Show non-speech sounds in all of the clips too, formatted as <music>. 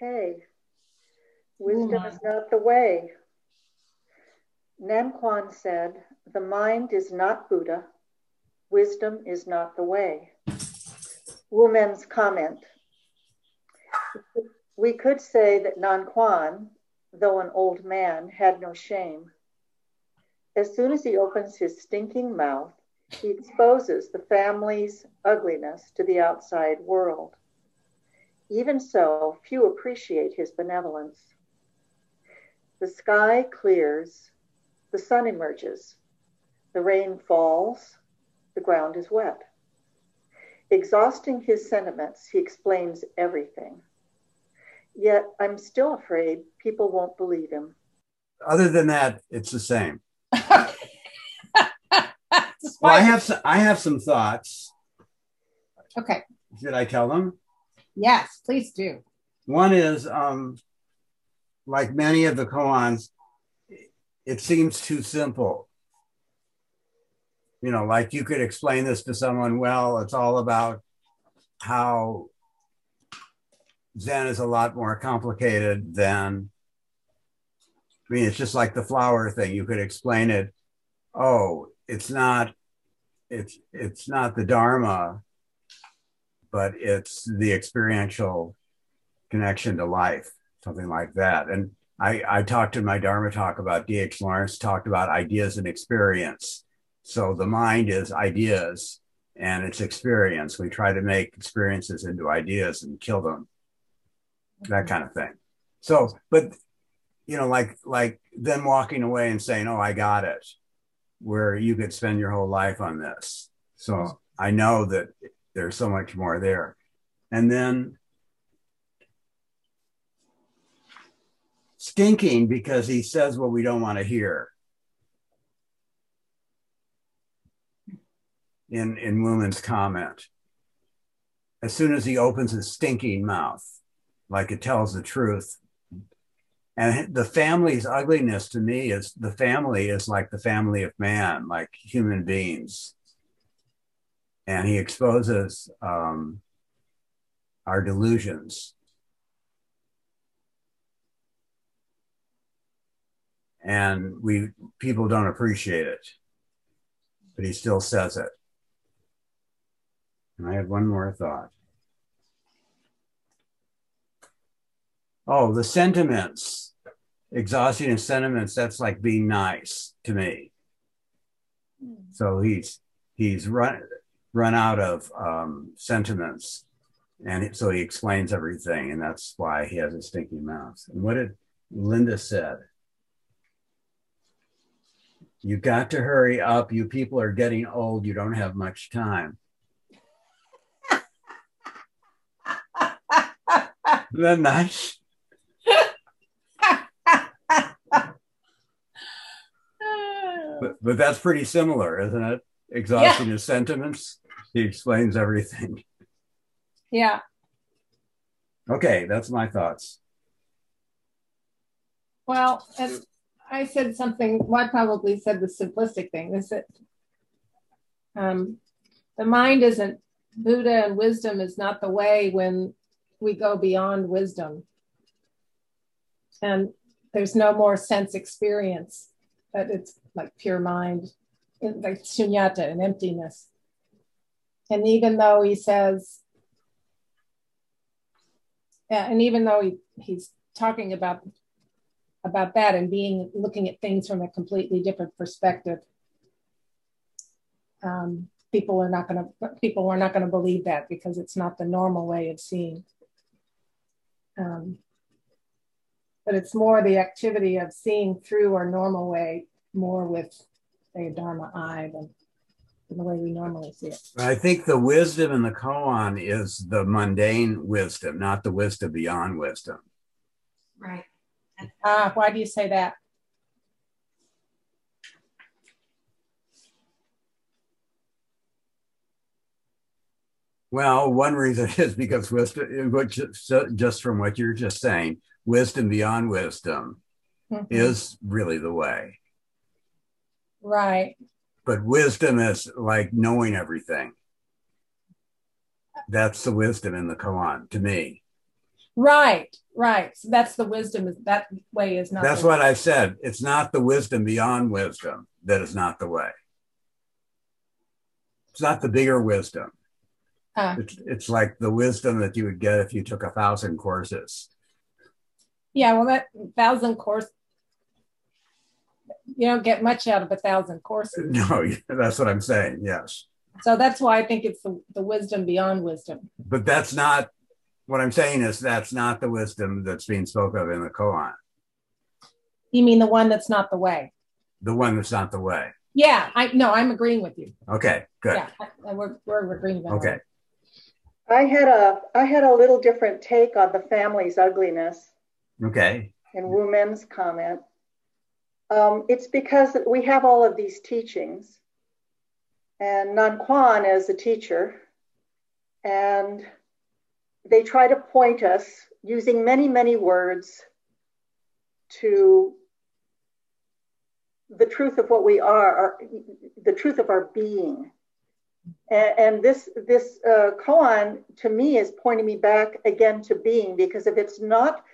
Hey, wisdom is not the way. Nan Quan said, The mind is not Buddha, wisdom is not the way. Wu Men's comment We could say that Nan Quan, though an old man, had no shame. As soon as he opens his stinking mouth, he exposes the family's ugliness to the outside world. Even so, few appreciate his benevolence. The sky clears, the sun emerges, the rain falls, the ground is wet. Exhausting his sentiments, he explains everything. Yet I'm still afraid people won't believe him. Other than that, it's the same. <laughs> well, I have some, I have some thoughts. Okay. Should I tell them? Yes, please do. One is um, like many of the koans, it seems too simple. You know, like you could explain this to someone, well, it's all about how Zen is a lot more complicated than, I mean, it's just like the flower thing. You could explain it, oh, it's not, it's it's not the Dharma, but it's the experiential connection to life, something like that. And I, I talked in my Dharma talk about D.H. Lawrence talked about ideas and experience. So the mind is ideas and it's experience. We try to make experiences into ideas and kill them, that kind of thing. So, but you know, like like then walking away and saying, "Oh, I got it," where you could spend your whole life on this. So I know that there's so much more there. And then stinking because he says what we don't want to hear. In, in Wu Men's comment. As soon as he opens his stinking mouth, like it tells the truth. And the family's ugliness to me is the family is like the family of man, like human beings and he exposes um, our delusions. And we people don't appreciate it, but he still says it. And I had one more thought. Oh, the sentiments, exhausting of sentiments, that's like being nice to me. So he's he's run run out of um, sentiments. And so he explains everything, and that's why he has a stinky mouth. And what did Linda said? You got to hurry up. You people are getting old. You don't have much time. <laughs> Isn't that nice? <laughs> but, but that's pretty similar, isn't it? Exhausting yeah. his sentiments he explains everything. Yeah. Okay, that's my thoughts. Well, and I said something, well, I probably said the simplistic thing is that um, the mind isn't Buddha and wisdom is not the way when we go beyond wisdom. And there's no more sense experience, that it's like pure mind, like shunyata and emptiness. And even though he says, and even though he, he's talking about about that and being looking at things from a completely different perspective, um, people are not going to people are not going to believe that because it's not the normal way of seeing. Um, but it's more the activity of seeing through our normal way, more with a Dharma eye than the way we normally see it. I think the wisdom in the koan is the mundane wisdom, not the wisdom beyond wisdom. Right. Uh, why do you say that? Well, one reason <laughs> is because wisdom, just from what you're just saying, wisdom beyond wisdom mm-hmm. is really the way. Right but wisdom is like knowing everything. That's the wisdom in the koan to me. Right, right. So that's the wisdom. That way is not. That's what I said. It's not the wisdom beyond wisdom that is not the way. It's not the bigger wisdom. Uh, it's, it's like the wisdom that you would get if you took a thousand courses. Yeah, well, that thousand course, you don't get much out of a thousand courses. <laughs> No, that's what I'm saying. Yes. So that's why I think it's the, the wisdom beyond wisdom. But that's not what I'm saying is that's not the wisdom that's being spoke of in the koan. You mean the one that's not the way? The one that's not the way. Yeah, I no, I'm agreeing with you. Okay, good. Yeah, we're, we're agreeing about Okay. I had a I had a little different take on the family's ugliness. Okay. In Wu Men's comment. Um, it's because we have all of these teachings, and Nan Quan is a teacher, and they try to point us using many, many words to the truth of what we are, our, the truth of our being. And, and this this uh, koan to me is pointing me back again to being because if it's not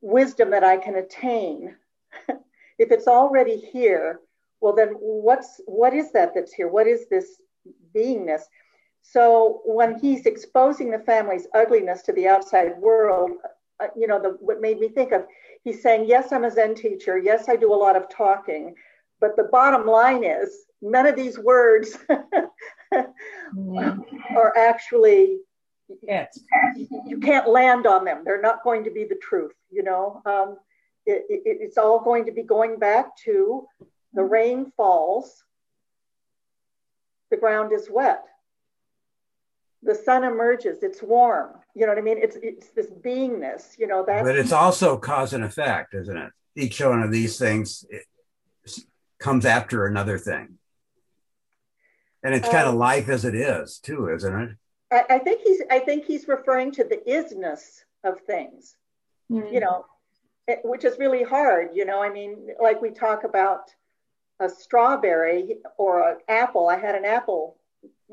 wisdom that I can attain, <laughs> if it's already here, well then what's what is that that's here? What is this beingness? So when he's exposing the family's ugliness to the outside world, uh, you know, the, what made me think of, he's saying, yes, I'm a Zen teacher. Yes, I do a lot of talking. But the bottom line is none of these words <laughs> are actually, yes. you can't land on them. They're not going to be the truth, you know. Um, it, it, it's all going to be going back to the rain falls, the ground is wet. The sun emerges. It's warm. You know what i mean? It's it's this beingness you know that but it's also cause and effect isn't it? Each one of these things comes after another thing. And it's um, kind of life as it is too isn't it? I, I, think he's i think he's referring to the isness of things. Mm-hmm. you know it, which is really hard you know i mean like we talk about a strawberry or an apple i had an apple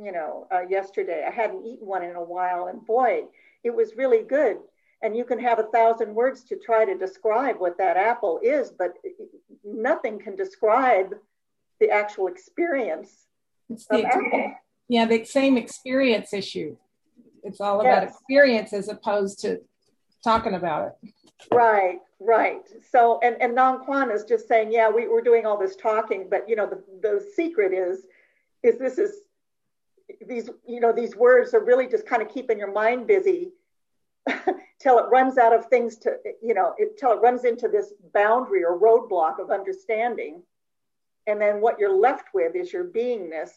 you know, uh, yesterday. I hadn't eaten one in a while, and boy, it was really good. And you can have a thousand words to try to describe what that apple is, but nothing can describe the actual experience it's the. Yeah, the same experience issue. It's all about yes. experience as opposed to talking about it. Right, right. So, and, Nan Quan is just saying, yeah, we, we're doing all this talking, but you know, the, the secret is, is this is these you know these words are really just kind of keeping your mind busy <laughs> till it runs out of things to you know it, till it runs into this boundary or roadblock of understanding. And then what you're left with is your beingness.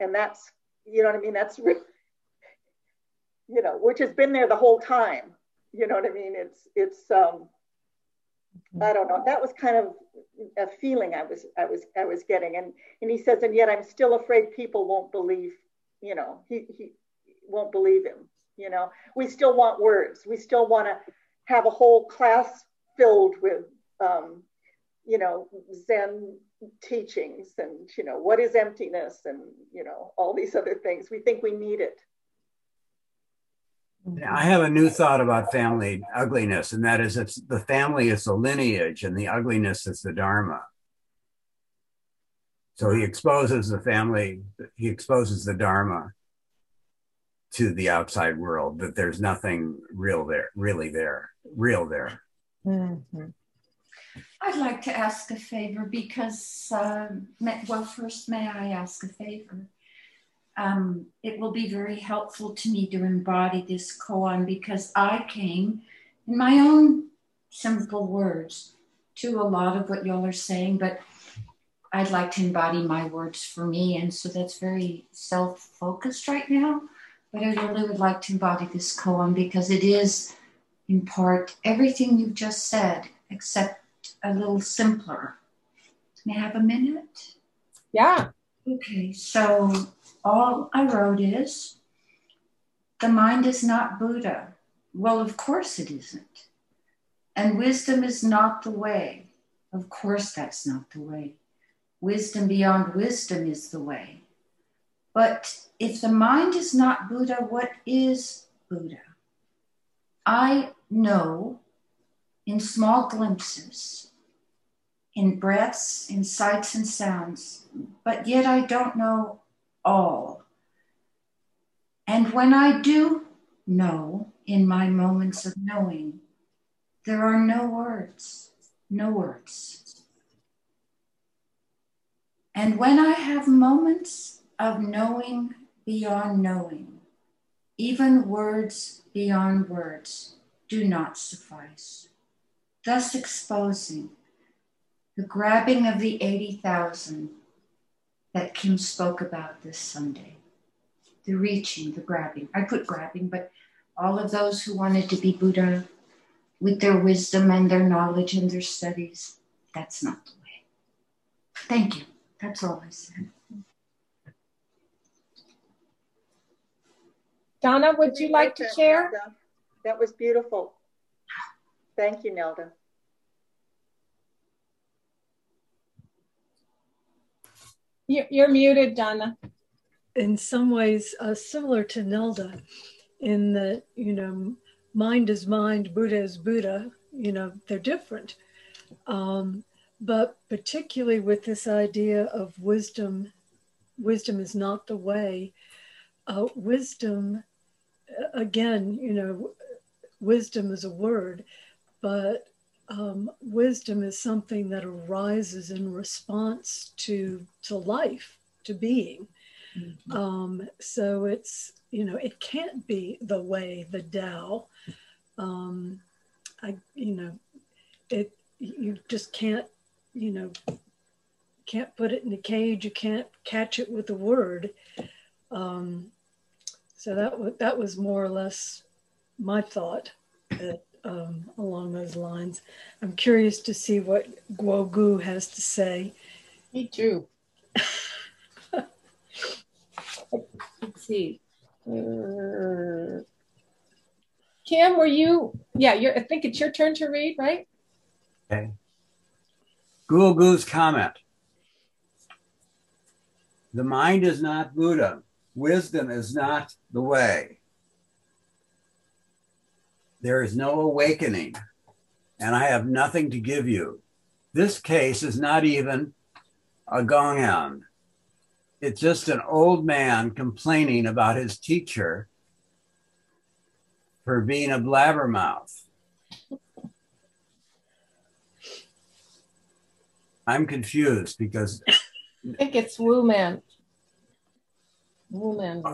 And that's you know what i mean? That's <laughs> you know which has been there the whole time. You know what i mean? It's it's um i don't know that was kind of a feeling i was i was i was getting and and he says and yet i'm still afraid people won't believe you know, he, he won't believe him. You know, we still want words. We still want to have a whole class filled with, um, you know, Zen teachings and, you know, what is emptiness and, you know, all these other things. We think we need it. I have a new thought about family ugliness, and that is it's the family is the lineage and the ugliness is the Dharma. So he exposes the family, he exposes the Dharma to the outside world, that there's nothing real there, really there, real there. Mm-hmm. I'd like to ask a favor because, uh, well, first, may I ask a favor? Um, it will be very helpful to me to embody this koan because I came in my own simple words to a lot of what y'all are saying, but I'd like to embody my words for me. And so that's very self focused right now. But I really would like to embody this koan because it is, in part, everything you've just said, except a little simpler. May I have a minute? Yeah. Okay, so all I wrote is the mind is not Buddha. Well, of course it isn't. And wisdom is not the way. Of course, that's not the way. Wisdom beyond wisdom is the way. But if the mind is not Buddha, what is Buddha? I know in small glimpses, in breaths, in sights and sounds, but yet I don't know all. And when I do know in my moments of knowing, there are no words, no words. And when I have moments of knowing beyond knowing, even words beyond words do not suffice, thus exposing the grabbing of the 80,000 that Kim spoke about this Sunday. The reaching, the grabbing. I put grabbing, but all of those who wanted to be Buddha with their wisdom and their knowledge and their studies, that's not the way. Thank you. That's all I said. Donna, would you like to share? That was beautiful. Thank you, Nelda. You're muted, Donna. In some ways, uh, similar to Nelda, in that, you know, mind is mind, Buddha is Buddha, you know, they're different. Um, but particularly with this idea of wisdom, wisdom is not the way. Uh, wisdom again, you know, wisdom is a word, but um, wisdom is something that arises in response to to life, to being. Mm-hmm. Um, so it's you know it can't be the way, the Tao. Um, I you know it you just can't you know can't put it in a cage. You can't catch it with a word. Um, so that w- that was more or less my thought at, um, along those lines. I'm curious to see what Guo Gu has to say. Me too. Let's see. Uh, Kim, were you? Yeah, you're. I think it's your turn to read, right? Okay. Guo Gu's comment. The mind is not Buddha. Wisdom is not the way. There is no awakening, and I have nothing to give you. This case is not even a gong'an. It's just an old man complaining about his teacher for being a blabbermouth. I'm confused because I think it's Wu Man. Woman.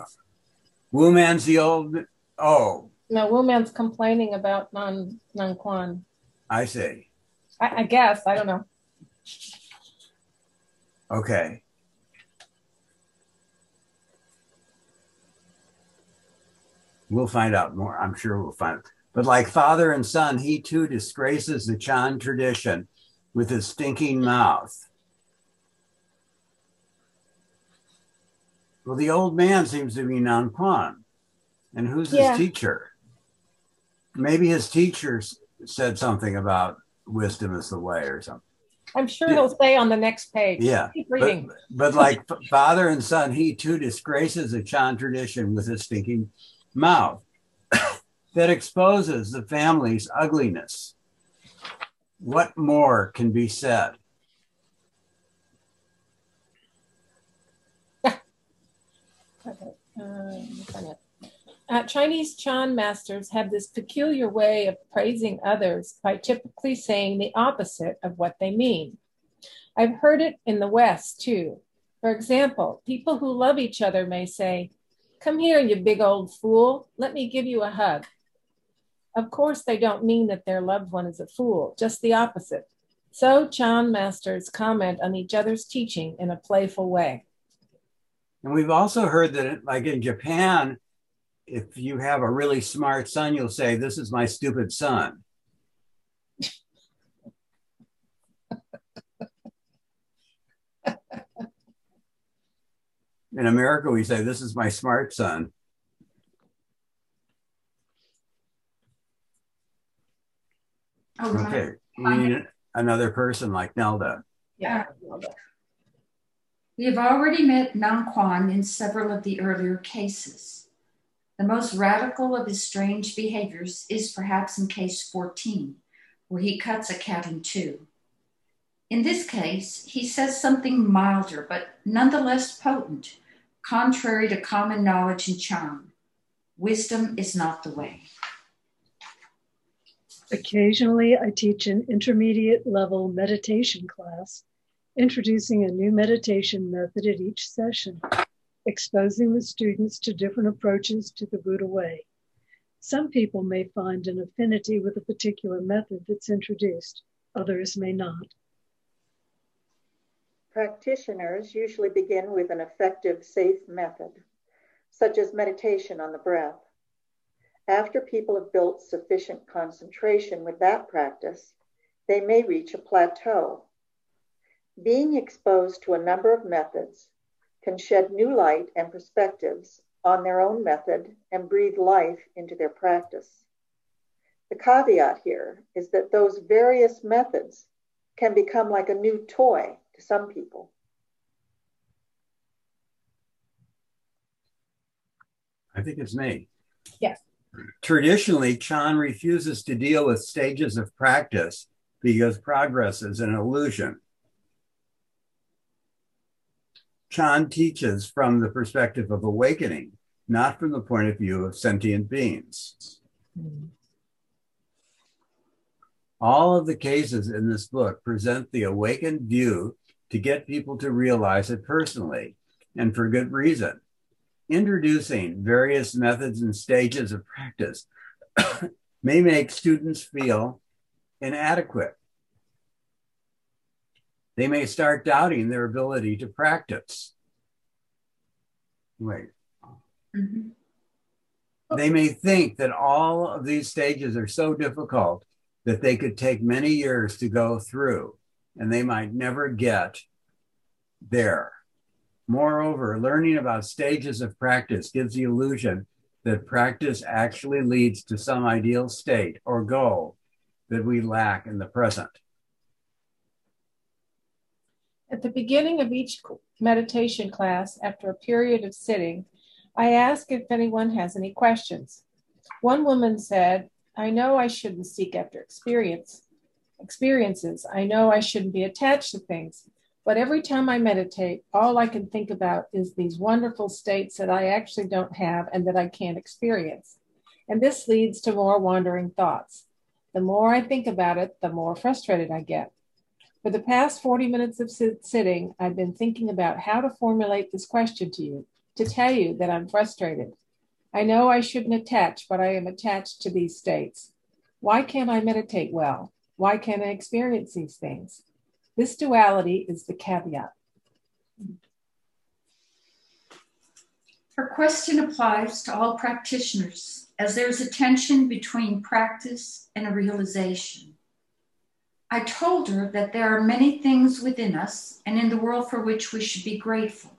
Woman's the old. Oh. No, woman's complaining about non Nan Quan. I see. I, I guess I don't know. Okay. We'll find out more. I'm sure we'll find. But like father and son, he too disgraces the Chan tradition with his stinking mouth. Well, the old man seems to be Nan Quan. And who's yeah. his teacher? Maybe his teacher said something about wisdom is the way or something. I'm sure yeah. he'll say on the next page. Yeah. Keep reading. But, but like father and son, he too disgraces the Chan tradition with his stinking mouth <coughs> that exposes the family's ugliness. What more can be said? <laughs> Uh, Uh, Chinese Chan masters have this peculiar way of praising others by typically saying the opposite of what they mean. I've heard it in the West too. For example, people who love each other may say, Come here, you big old fool, let me give you a hug. Of course, they don't mean that their loved one is a fool, just the opposite. So, Chan masters comment on each other's teaching in a playful way. And we've also heard that, like in Japan, if you have a really smart son, you'll say, This is my stupid son. in America, we say, This is my smart son. Oh, okay. We need another person like Nelda. Yeah. We have already met Nan Quan in several of the earlier cases. The most radical of his strange behaviors is perhaps in case 14, where he cuts a cat in two. In this case, he says something milder but nonetheless potent, contrary to common knowledge and charm. Wisdom is not the way. Occasionally, I teach an intermediate level meditation class, introducing a new meditation method at each session, exposing the students to different approaches to the Buddha way. Some people may find an affinity with a particular method that's introduced, others may not. Practitioners usually begin with an effective, safe method, such as meditation on the breath. After people have built sufficient concentration with that practice, they may reach a plateau. Being exposed to a number of methods can shed new light and perspectives on their own method and breathe life into their practice. The caveat here is that those various methods can become like a new toy to some people. I think it's me. Yes. Traditionally, Chan refuses to deal with stages of practice because progress is an illusion. Chan teaches from the perspective of awakening, not from the point of view of sentient beings. All of the cases in this book present the awakened view to get people to realize it personally, and for good reason introducing various methods and stages of practice <coughs> may make students feel inadequate. They may start doubting their ability to practice. Wait. Mm-hmm. They may think that all of these stages are so difficult that they could take many years to go through and they might never get there. Moreover, learning about stages of practice gives the illusion that practice actually leads to some ideal state or goal that we lack in the present. At the beginning of each meditation class, after a period of sitting, I ask if anyone has any questions. One woman said, I know I shouldn't seek after experience, experiences. I know I shouldn't be attached to things. But every time I meditate, all I can think about is these wonderful states that I actually don't have and that I can't experience. And this leads to more wandering thoughts. The more I think about it, the more frustrated I get. For the past 40 minutes of sit- sitting, I've been thinking about how to formulate this question to you, to tell you that I'm frustrated. I know I shouldn't attach, but I am attached to these states. Why can't I meditate well? Why can't I experience these things? This duality is the caveat. Her question applies to all practitioners as there's a tension between practice and a realization. I told her that there are many things within us and in the world for which we should be grateful,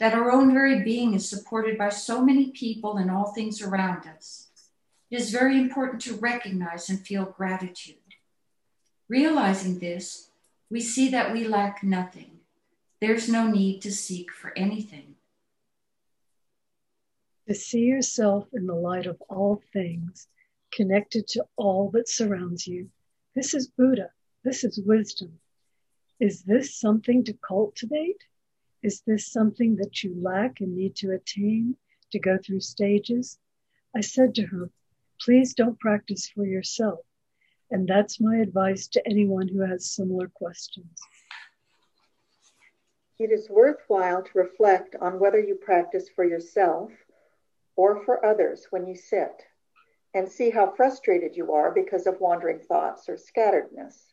that our own very being is supported by so many people and all things around us. It is very important to recognize and feel gratitude. Realizing this, we see that we lack nothing. There's no need to seek for anything. To see yourself in the light of all things, connected to all that surrounds you. This is Buddha. This is wisdom. Is this something to cultivate? Is this something that you lack and need to attain to go through stages? I said to her, please don't practice for yourself. And that's my advice to anyone who has similar questions. It is worthwhile to reflect on whether you practice for yourself or for others when you sit, and see how frustrated you are because of wandering thoughts or scatteredness,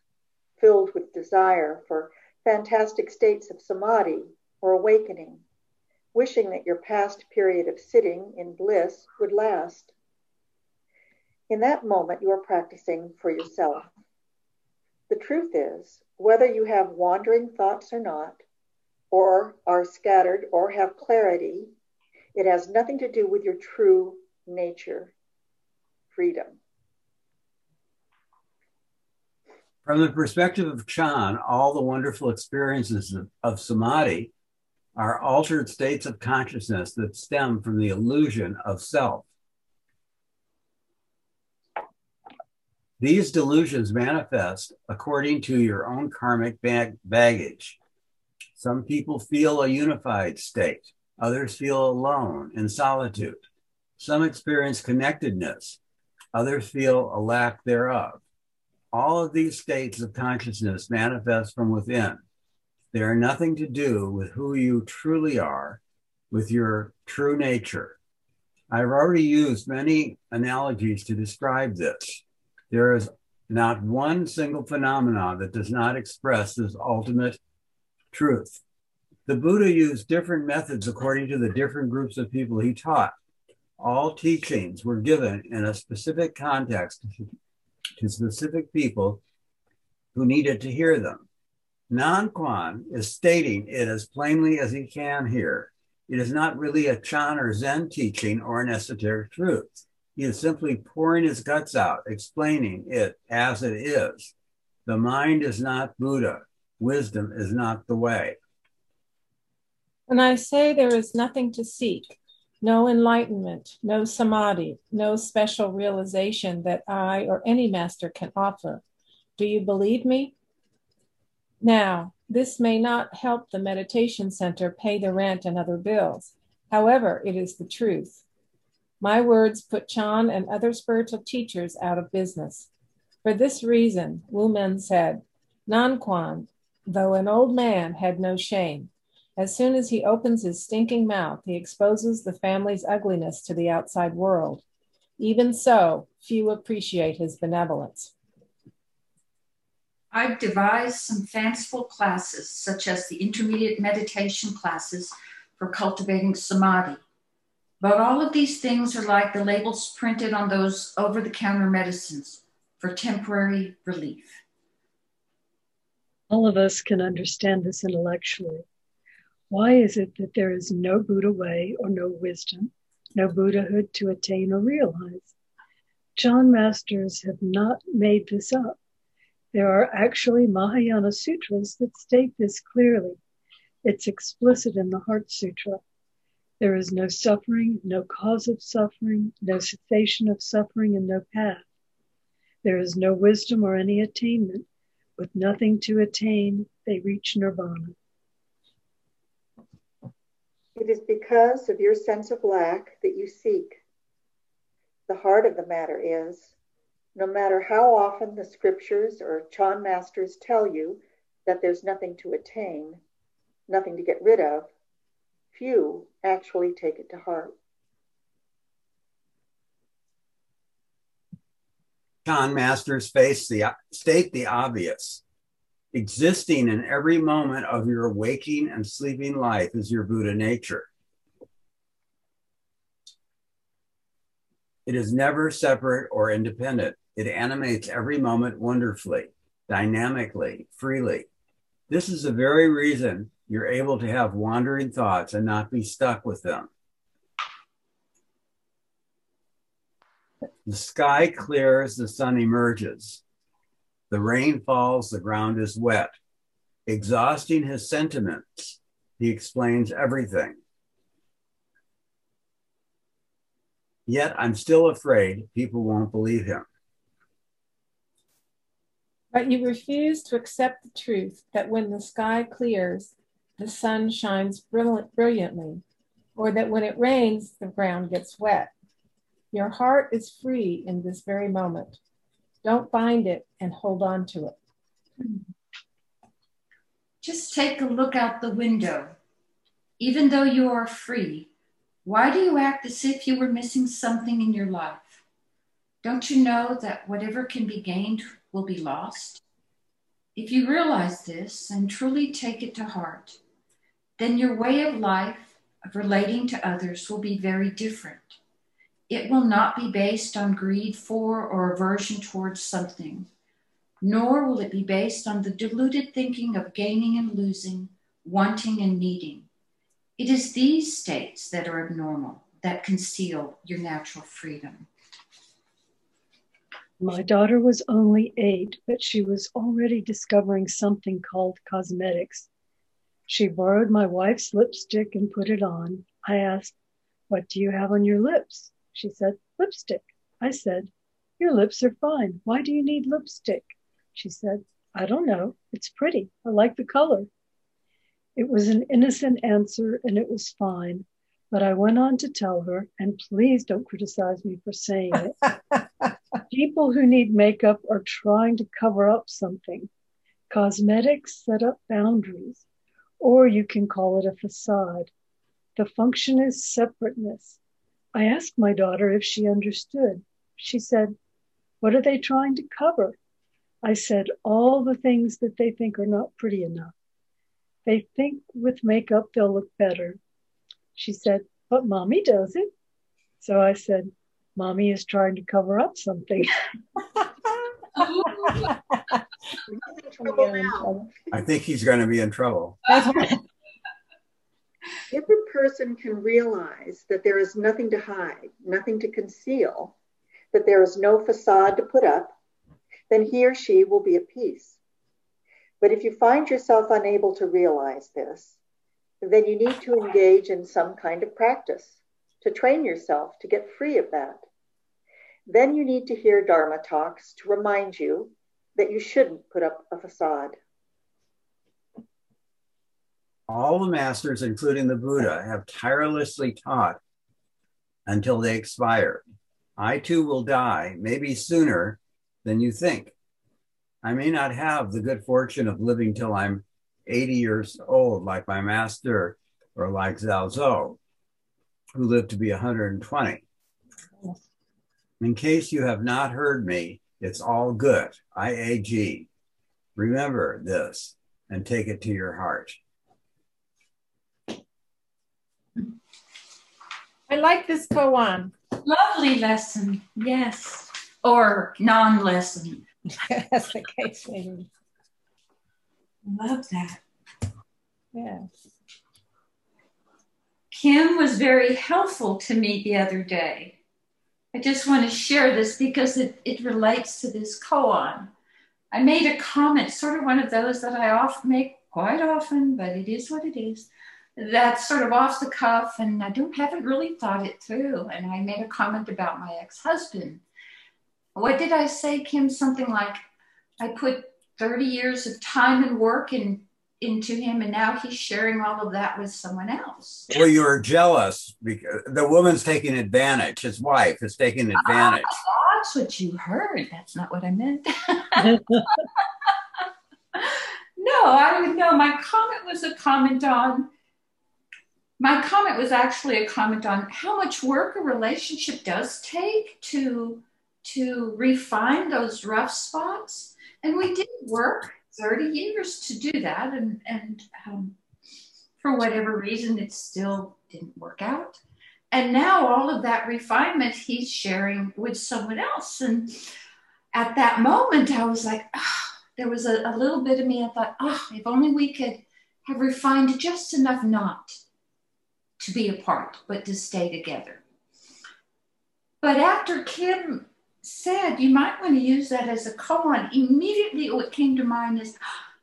filled with desire for fantastic states of samadhi or awakening, wishing that your past period of sitting in bliss would last. In that moment, you are practicing for yourself. The truth is, whether you have wandering thoughts or not, or are scattered or have clarity, it has nothing to do with your true nature, freedom. From the perspective of Chan, all the wonderful experiences of, of samadhi are altered states of consciousness that stem from the illusion of self. These delusions manifest according to your own karmic bag- baggage. Some people feel a unified state, others feel alone in solitude. Some experience connectedness, others feel a lack thereof. All of these states of consciousness manifest from within. They are nothing to do with who you truly are, with your true nature. I've already used many analogies to describe this. There is not one single phenomenon that does not express this ultimate truth. The Buddha used different methods according to the different groups of people he taught. All teachings were given in a specific context to specific people who needed to hear them. Nan Quan is stating it as plainly as he can here. It is not really a Chan or Zen teaching or an esoteric truth. He is simply pouring his guts out, explaining it as it is. The mind is not Buddha. Wisdom is not the way. When I say there is nothing to seek, no enlightenment, no samadhi, no special realization that I or any master can offer, do you believe me? Now, this may not help the meditation center pay the rent and other bills. However, it is the truth. My words put Chan and other spiritual teachers out of business. For this reason, Wu Men said, Nan Quan, though an old man, had no shame. As soon as he opens his stinking mouth, he exposes the family's ugliness to the outside world. Even so, few appreciate his benevolence. I've devised some fanciful classes, such as the intermediate meditation classes for cultivating samadhi but all of these things are like the labels printed on those over the counter medicines for temporary relief. All of us can understand this intellectually. Why is it that there is no Buddha way or no wisdom, no Buddhahood to attain or realize? Chan masters have not made this up. There are actually Mahayana sutras that state this clearly. It's explicit in the Heart Sutra. There is no suffering, no cause of suffering, no cessation of suffering, and no path. There is no wisdom or any attainment. With nothing to attain, they reach nirvana. It is because of your sense of lack that you seek. The heart of the matter is no matter how often the scriptures or Chan masters tell you that there's nothing to attain, nothing to get rid of, few actually take it to heart. Chan masters face the state the obvious. Existing in every moment of your waking and sleeping life is your Buddha nature. It is never separate or independent. It animates every moment wonderfully, dynamically, freely. This is the very reason you're able to have wandering thoughts and not be stuck with them. The sky clears, the sun emerges. The rain falls, the ground is wet. Exhausting his sentiments, he explains everything. Yet I'm still afraid people won't believe him. But you refuse to accept the truth that when the sky clears, the sun shines brilliantly, or that when it rains, the ground gets wet. Your heart is free in this very moment. Don't bind it and hold on to it. Just take a look out the window. Even though you are free, why do you act as if you were missing something in your life? Don't you know that whatever can be gained will be lost? If you realize this and truly take it to heart, then your way of life, of relating to others, will be very different. It will not be based on greed for or aversion towards something, nor will it be based on the deluded thinking of gaining and losing, wanting and needing. It is these states that are abnormal, that conceal your natural freedom. My daughter was only eight, but she was already discovering something called cosmetics She borrowed my wife's lipstick and put it on. I asked, What do you have on your lips? She said, Lipstick. I said, Your lips are fine. Why do you need lipstick? She said, I don't know. It's pretty. I like the color. It was an innocent answer and it was fine. But I went on to tell her, and please don't criticize me for saying it. <laughs> People who need makeup are trying to cover up something. Cosmetics set up boundaries or you can call it a facade. The function is separateness. I asked my daughter if she understood. She said, What are they trying to cover? I said, All the things that they think are not pretty enough. They think with makeup they'll look better. She said, But mommy does it. So I said, Mommy is trying to cover up something. <laughs> I think he's going to be in trouble. If a person can realize that there is nothing to hide, nothing to conceal, that there is no facade to put up, then he or she will be at peace. But if you find yourself unable to realize this, then you need to engage in some kind of practice to train yourself to get free of that. Then you need to hear Dharma talks to remind you that you shouldn't put up a facade. All the masters, including the Buddha, have tirelessly taught until they expire. I too will die, maybe sooner than you think. I may not have the good fortune of living till I'm 80 years old, like my master or like Zhao Zhou, who lived to be 120. In case you have not heard me, it's all good. IAG. Remember this and take it to your heart. I like this koan. Lovely lesson, yes, or non lesson. <laughs> That's the case, maybe. Love that. Yes. Kim was very helpful to me the other day. I just want to share this because it, it relates to this koan. I made a comment, sort of one of those that I often make quite often, but it is what it is. That's sort of off the cuff, and I don't haven't really thought it through. And I made a comment about my ex-husband. What did I say, Kim? Something like, I put 30 years of time and work in into him and now he's sharing all of that with someone else well you're jealous because the woman's taking advantage his wife is taking advantage ah, that's what you heard that's not what i meant <laughs> <laughs> no i don't know my comment was a comment on my comment was actually a comment on how much work a relationship does take to to refine those rough spots and we did work 30 years to do that. And, and um, for whatever reason, it still didn't work out. And now all of that refinement he's sharing with someone else. And at that moment, I was like, oh, there was a, a little bit of me. I thought, oh, if only we could have refined just enough not to be apart, but to stay together. But after Kim said, you might want to use that as a koan. Immediately, what came to mind is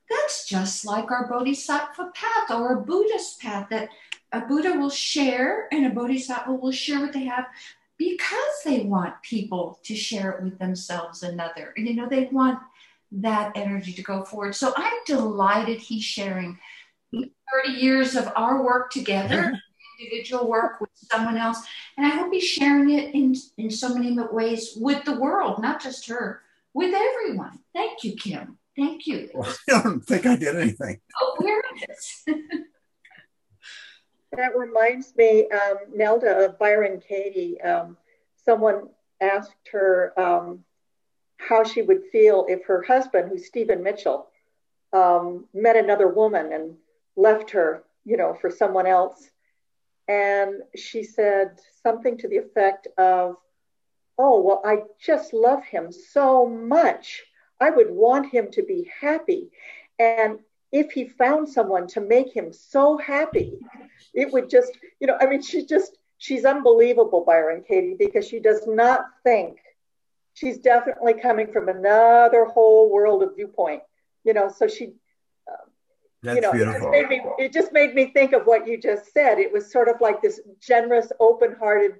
that's just like our bodhisattva path or a Buddhist path that a Buddha will share and a bodhisattva will share what they have because they want people to share it with themselves another. You know, they want that energy to go forward. So I'm delighted he's sharing 30 years of our work together <laughs> individual work with someone else. And I hope he's sharing it in, in so many ways with the world, not just her, with everyone. Thank you, Kim. Thank you. Well, <laughs> I don't think I did anything. Awareness. <laughs> that reminds me, um, Nelda of Byron Katie. Um, someone asked her um, how she would feel if her husband, who's Stephen Mitchell, um, met another woman and left her, you know, for someone else. And she said something to the effect of, Oh, well, I just love him so much. I would want him to be happy. And if he found someone to make him so happy, it would just, you know, I mean, she just, she's unbelievable, Byron Katie, because she does not think she's definitely coming from another whole world of viewpoint, you know, so she, That's you know, beautiful. It, made me, it just made me think of what you just said. It was sort of like this generous, open-hearted,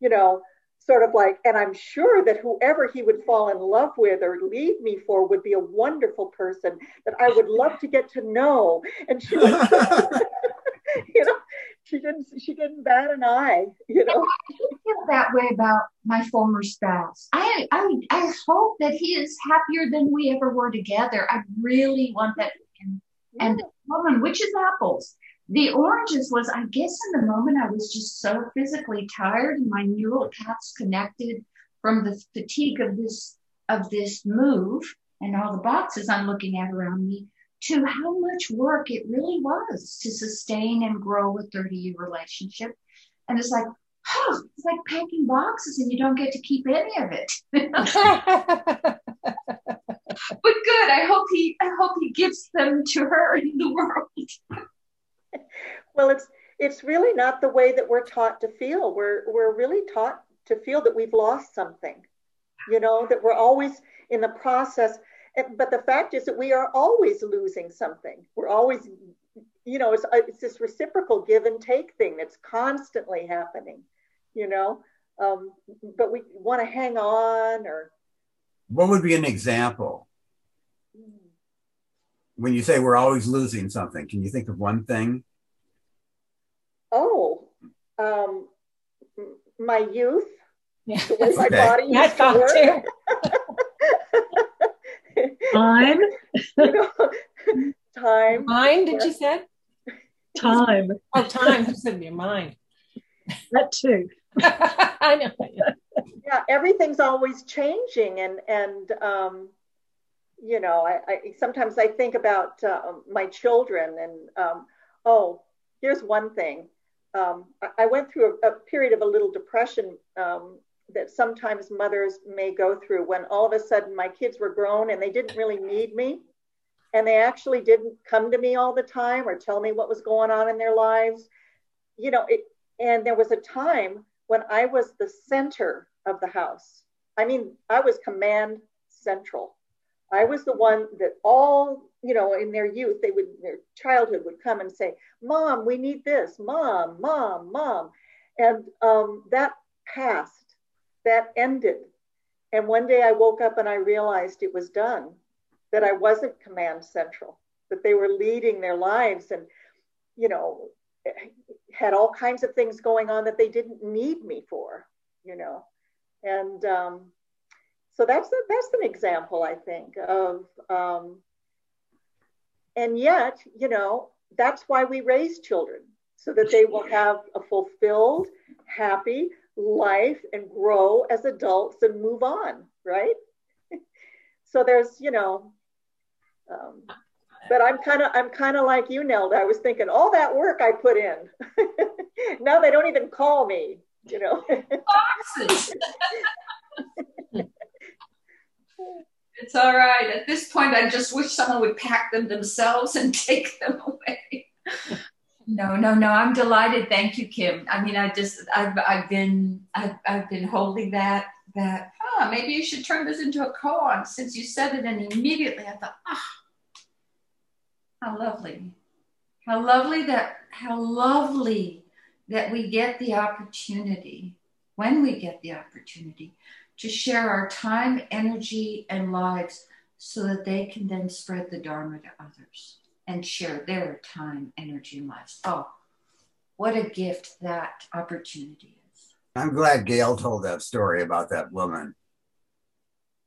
you know, sort of like, and I'm sure that whoever he would fall in love with or leave me for would be a wonderful person that I would love to get to know. And she, like, <laughs> <laughs> you know, she didn't, she didn't bat an eye, you know. I feel that way about my former spouse. I, I, I hope that he is happier than we ever were together. I really want that. And, and the woman, which is apples the oranges was, I guess, in the moment I was just so physically tired and my neural paths connected from the fatigue of this of this move and all the boxes I'm looking at around me to how much work it really was to sustain and grow a 30 year relationship. And it's like, oh, it's like packing boxes and you don't get to keep any of it. <laughs> <laughs> <laughs> <laughs> but good. I hope he I hope he gives them to her in the world. <laughs> well, it's it's really not the way that we're taught to feel. We're we're really taught to feel that we've lost something. You know, that we're always in the process. But the fact is that we are always losing something. We're always, you know, it's, it's this reciprocal give and take thing that's constantly happening, you know. Um, but we want to hang on or. What would be an example? when you say we're always losing something, can you think of one thing? Oh, um, my youth. Yeah. The way my Okay. body I used to work. too. <laughs> Time, You know, time. Mind, did you say? time, Oh, time. You said your mind. that too. <laughs> I know. Yeah, everything's always changing, and and um, you know, I, I sometimes I think about uh, my children, and um, oh, here's one thing. Um, I, I went through a, a period of a little depression um, that sometimes mothers may go through when all of a sudden my kids were grown and they didn't really need me. And they actually didn't come to me all the time or tell me what was going on in their lives. You know, it, and there was a time when I was the center of the house. I mean, I was command central. I was the one that all, you know, in their youth, they would, their childhood would come and say, Mom, we need this. Mom, Mom, Mom. And um, that passed, that ended. And one day I woke up and I realized it was done, that I wasn't command central, that they were leading their lives and, you know, had all kinds of things going on that they didn't need me for, you know. And um, so that's a, that's an example, I think, of, um, and yet, you know, that's why we raise children so that they will have a fulfilled, happy life and grow as adults and move on, right? <laughs> so there's, you know, um, but I'm kind of I'm kind of like you, Nelda. I was thinking all that work I put in. <laughs> now they don't even call me, you know. boxes. it's all right. At this point, I just wish someone would pack them themselves and take them away. No, no, no. I'm delighted. Thank you, Kim. I mean, I just I've I've been I've I've been holding that that ah maybe you should turn this into a koan since you said it and immediately I thought ah how lovely how lovely that how lovely that we get the opportunity when we get the opportunity to share our time energy and lives so that they can then spread the dharma to others and share their time energy and lives oh what a gift that opportunity is I'm glad Gail told that story about that woman.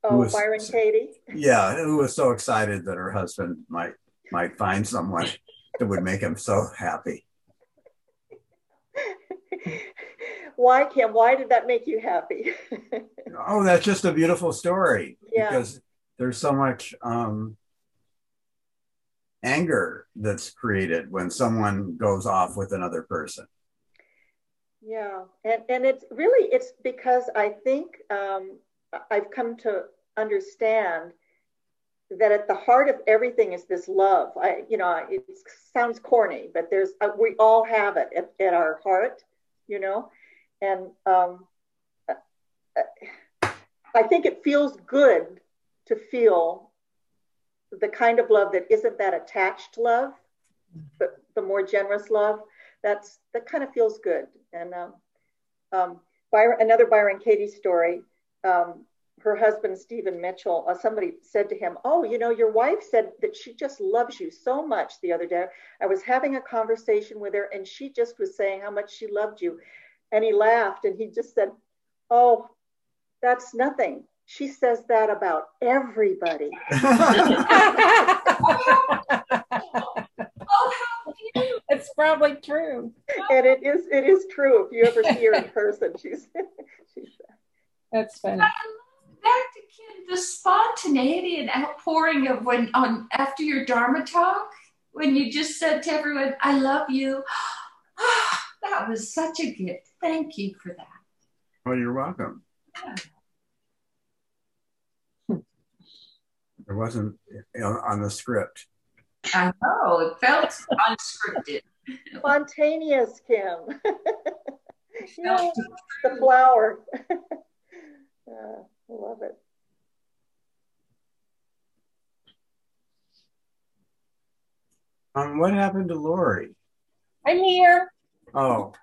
oh, was- Byron Katie. <laughs> Yeah, who was so excited that her husband might might find someone that would make him so happy. Why, Kim? Why did that make you happy? <laughs> Oh, that's just a beautiful story Yeah. because there's so much um, anger that's created when someone goes off with another person. Yeah, and and it's really it's because I think um, I've come to understand that at the heart of everything is this love. I you know it sounds corny, but there's uh, we all have it at, at our heart, you know, and um, I think it feels good to feel the kind of love that isn't that attached love, but the more generous love. That's that kind of feels good. And um, um, Byron, another Byron Katie story. Um, her husband Stephen Mitchell, uh, somebody said to him, "Oh, you know, your wife said that she just loves you so much." The other day, I was having a conversation with her, and she just was saying how much she loved you, and he laughed and he just said, "Oh, that's nothing. She says that about everybody." <laughs> <laughs> it's probably true. And it is. It is true. If you ever see her in person, she's. she's that's funny. Dr. Kim, the spontaneity and outpouring of when on after your Dharma talk, when you just said to everyone, I love you. <gasps> that was such a gift. Thank you for that. Well, you're welcome. Yeah. It wasn't on the script. I know, it felt unscripted. <laughs> Spontaneous, Kim. <laughs> yeah, the flower. <laughs> uh, I love it. Um, what happened to Lori? I'm here. Oh,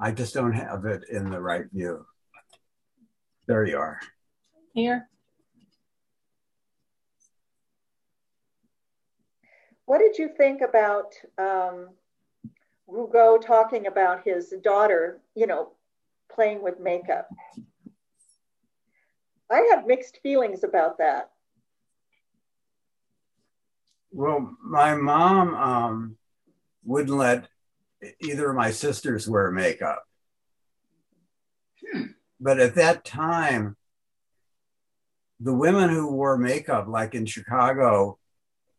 I just don't have it in the right view. There you are. Here. What did you think about um, Rougeau talking about his daughter, you know, playing with makeup? I have mixed feelings about that. Well, my mom um, wouldn't let either of my sisters wear makeup. Hmm. But at that time, the women who wore makeup, like in Chicago,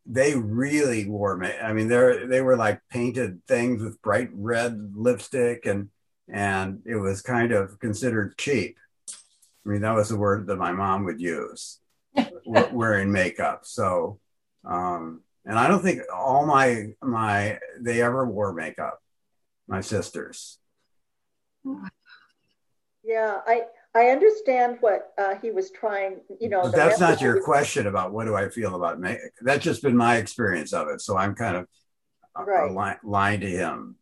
they really wore makeup. I mean, they they were like painted things with bright red lipstick, and and it was kind of considered cheap. I mean, that was the word that my mom would use, <laughs> wearing makeup. So, um, and I don't think all my my they ever wore makeup. My sisters. Yeah, I I understand what uh, he was trying. You know, but that's not your question about what do I feel about makeup. That's just been my experience of it. So I'm kind of uh, right. aligned to him.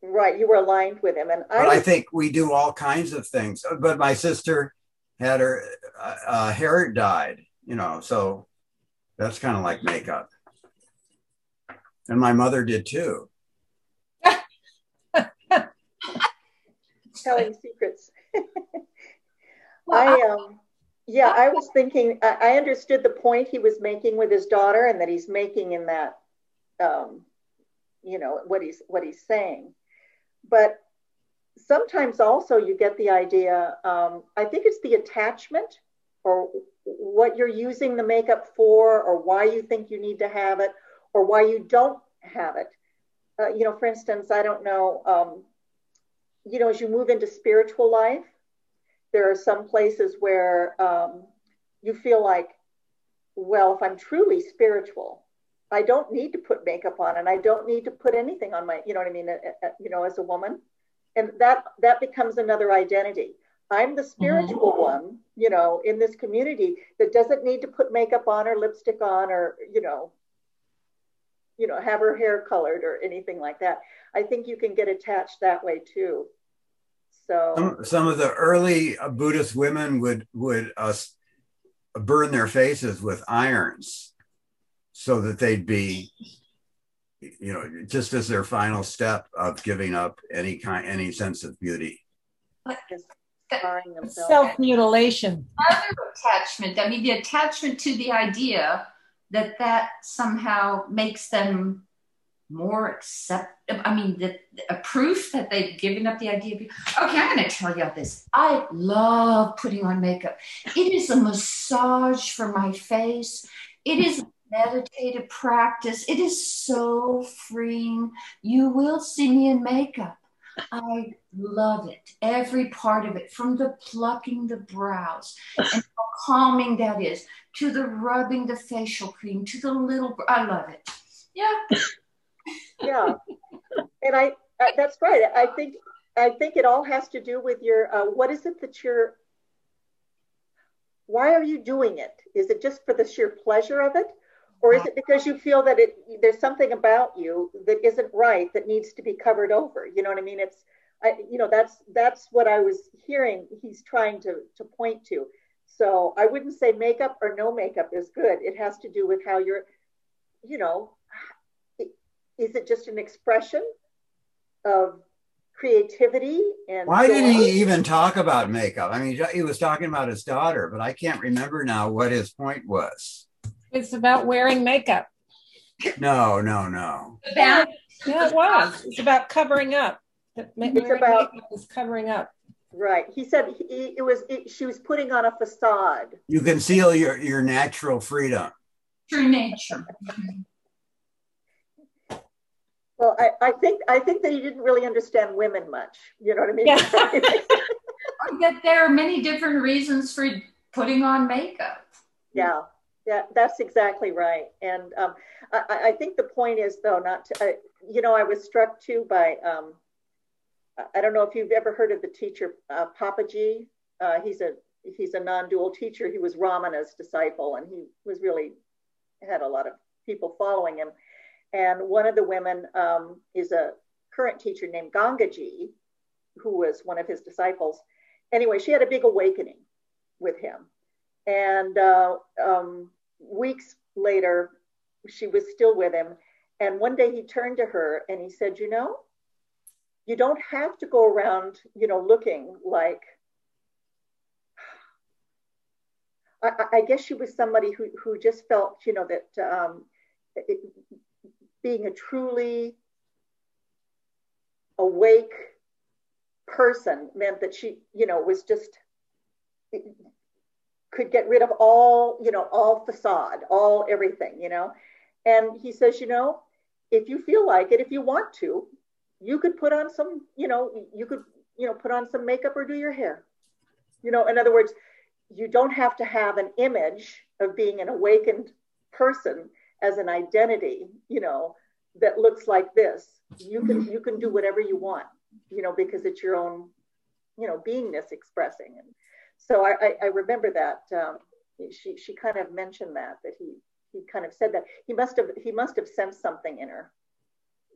Right, you were aligned with him, and I. But I think we do all kinds of things. But my sister had her uh, uh, hair dyed, you know, so that's kind of like makeup. And my mother did too. <laughs> Telling secrets. <laughs> I um, yeah, I was thinking. I, I understood the point he was making with his daughter, and that he's making in that, um, you know, what he's what he's saying but sometimes also you get the idea um, i think it's the attachment or what you're using the makeup for or why you think you need to have it or why you don't have it uh, you know for instance i don't know um, you know as you move into spiritual life there are some places where um, you feel like well if i'm truly spiritual I don't need to put makeup on and I don't need to put anything on my, you know what I mean, uh, uh, uh, you know, as a woman. And that that becomes another identity. I'm the spiritual mm-hmm. one, you know, in this community that doesn't need to put makeup on or lipstick on or, you know, you know, have her hair colored or anything like that. I think you can get attached that way too. So some, some of the early Buddhist women would would uh, burn their faces with irons so that they'd be you know just as their final step of giving up any kind any sense of beauty self-mutilation other attachment i mean the attachment to the idea that that somehow makes them more accept i mean the, a proof that they've given up the idea of okay i'm going to tell y'all this i love putting on makeup it is a massage for my face it is a meditative practice. It is so freeing. You will see me in makeup. I love it. Every part of it, from the plucking the brows and how calming that is, to the rubbing the facial cream, to the little. I love it. Yeah. Yeah, and I, I that's right. I think I think it all has to do with your. Uh, what is it that you're? Why are you doing it? Is it just for the sheer pleasure of it, or is it because you feel that it there's something about you that isn't right that needs to be covered over? You know what i mean? It's I, you know that's that's what i was hearing he's trying to to point to. So i wouldn't say makeup or no makeup is good. It has to do with how you're you know is it just an expression of creativity and why joy? did he even talk about makeup? I mean he was talking about his daughter but i can't remember now what his point was It's about wearing makeup. no no no Yeah, yeah, it was. It's about covering up. It's about- is covering up. right he said he, it was it, she was putting on a facade you conceal your your natural freedom True nature. Mm-hmm. well I, I think i think that he didn't really understand women much you know what i mean Yeah. <laughs> that there are many different reasons for putting on makeup. Yeah, yeah, that's exactly right. And um, I, I think the point is, though, not to, you know, I was struck too by, um, I- I don't know if you've ever heard of the teacher uh, Papaji. Uh, he's a he's a non-dual teacher. He was Ramana's disciple, and he was really had a lot of people following him. And one of the women um, is a current teacher named Gangaji, who was one of his disciples. Anyway, she had a big awakening with him. And uh, um, weeks later, she was still with him. And one day he turned to her and he said, You know, you don't have to go around, you know, looking like. I, I- guess she was somebody who, who just felt, you know, that um, it, being a truly awake person meant that she, you know, was just could get rid of all, you know, all facade, all everything, you know. And he says, you know, if you feel like it, if you want to, you could put on some, you know, you could, you know, put on some makeup or do your hair. You know, in other words, you don't have to have an image of being an awakened person as an identity, you know, that looks like this. You can you can do whatever you want, you know, because it's your own, you know, beingness expressing. And so I, I, I remember that um, she she kind of mentioned that that he he kind of said that he must have he must have sensed something in her.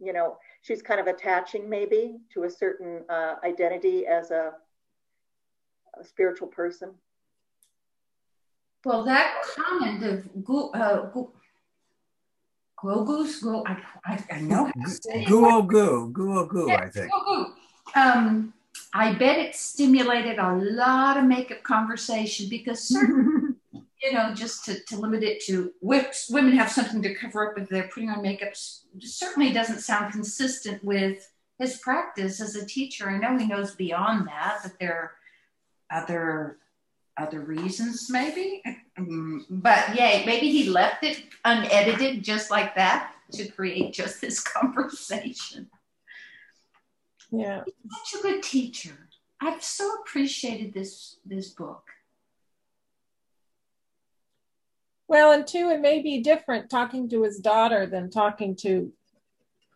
You know, she's kind of attaching maybe to a certain uh, identity as a, a spiritual person. Well, that comment of go, uh, go, go goose, go, I, I, I know. how to say it. Goo, guo goo, I think. Go, go. Um, I bet it stimulated a lot of makeup conversation because certain, <laughs> you know, just to, to limit it to women have something to cover up if they're putting on makeup certainly doesn't sound consistent with his practice as a teacher. I know he knows beyond that that there are other other reasons maybe but yeah maybe he left it unedited just like that to create just this <laughs> conversation Yeah. such a good teacher i've so appreciated this this book Well, and two, it may be different talking to his daughter than talking to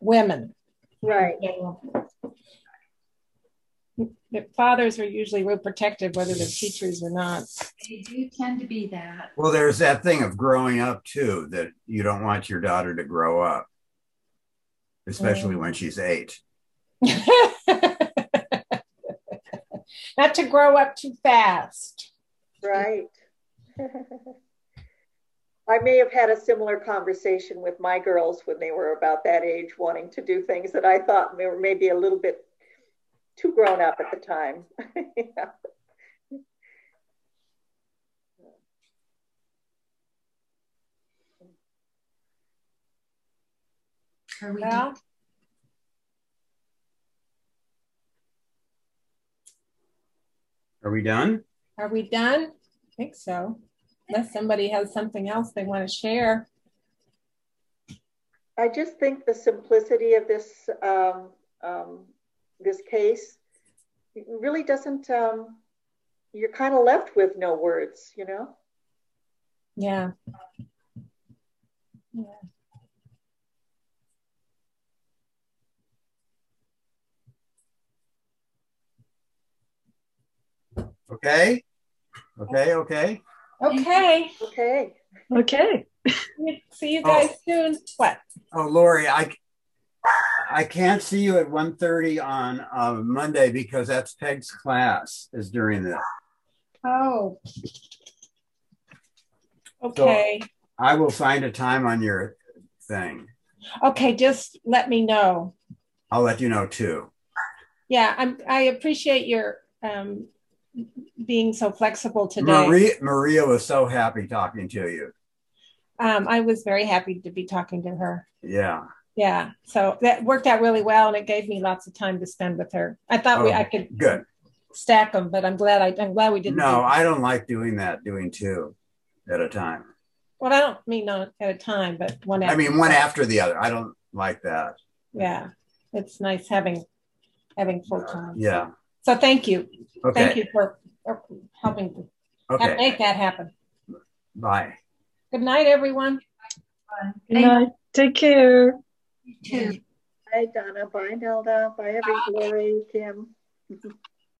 women. Right. The fathers are usually real protective, whether they're teachers or not. they do tend to be that Well, there's that thing of growing up too, that you don't want your daughter to grow up, especially mm. when she's eight. <laughs> not to grow up too fast. Right. <laughs> I may have had a similar conversation with my girls when they were about that age, wanting to do things that I thought they were maybe a little bit too grown up at the time. yeah. <laughs> are we Well, Are we done? are we done? I think so. Unless somebody has something else they want to share. I just think the simplicity of this um, um, this case really doesn't. Um, you're kind of left with no words, you know. Yeah. Yeah. Okay. Okay. Okay. Okay. Okay. Okay. See you guys oh. soon. What? Oh, Lori, I I can't see you at 1.30 on uh, Monday because that's Peg's class is during this. Oh. Okay. So I will find a time on your thing. Okay, just let me know. I'll let you know too. Yeah, I'm I appreciate your um being so flexible today. Maria, Maria was so happy talking to you. Um, I was very happy to be talking to her. Yeah. Yeah. So that worked out really well, and it gave me lots of time to spend with her. I thought oh, we I could good stack them, but I'm glad I, I'm glad we didn't. No, do I don't like doing that. Doing two at a time. Well, I don't mean not at a time, but one. I mean one after the other. I don't like that. Yeah, it's nice having having full time. Yeah. So thank you. Okay. Thank you for, for helping okay. make that happen. Bye. Good night, everyone. Good night. Take care. You too. Bye, Donna. Bye, Nelda. Bye, everybody. Kim. <laughs>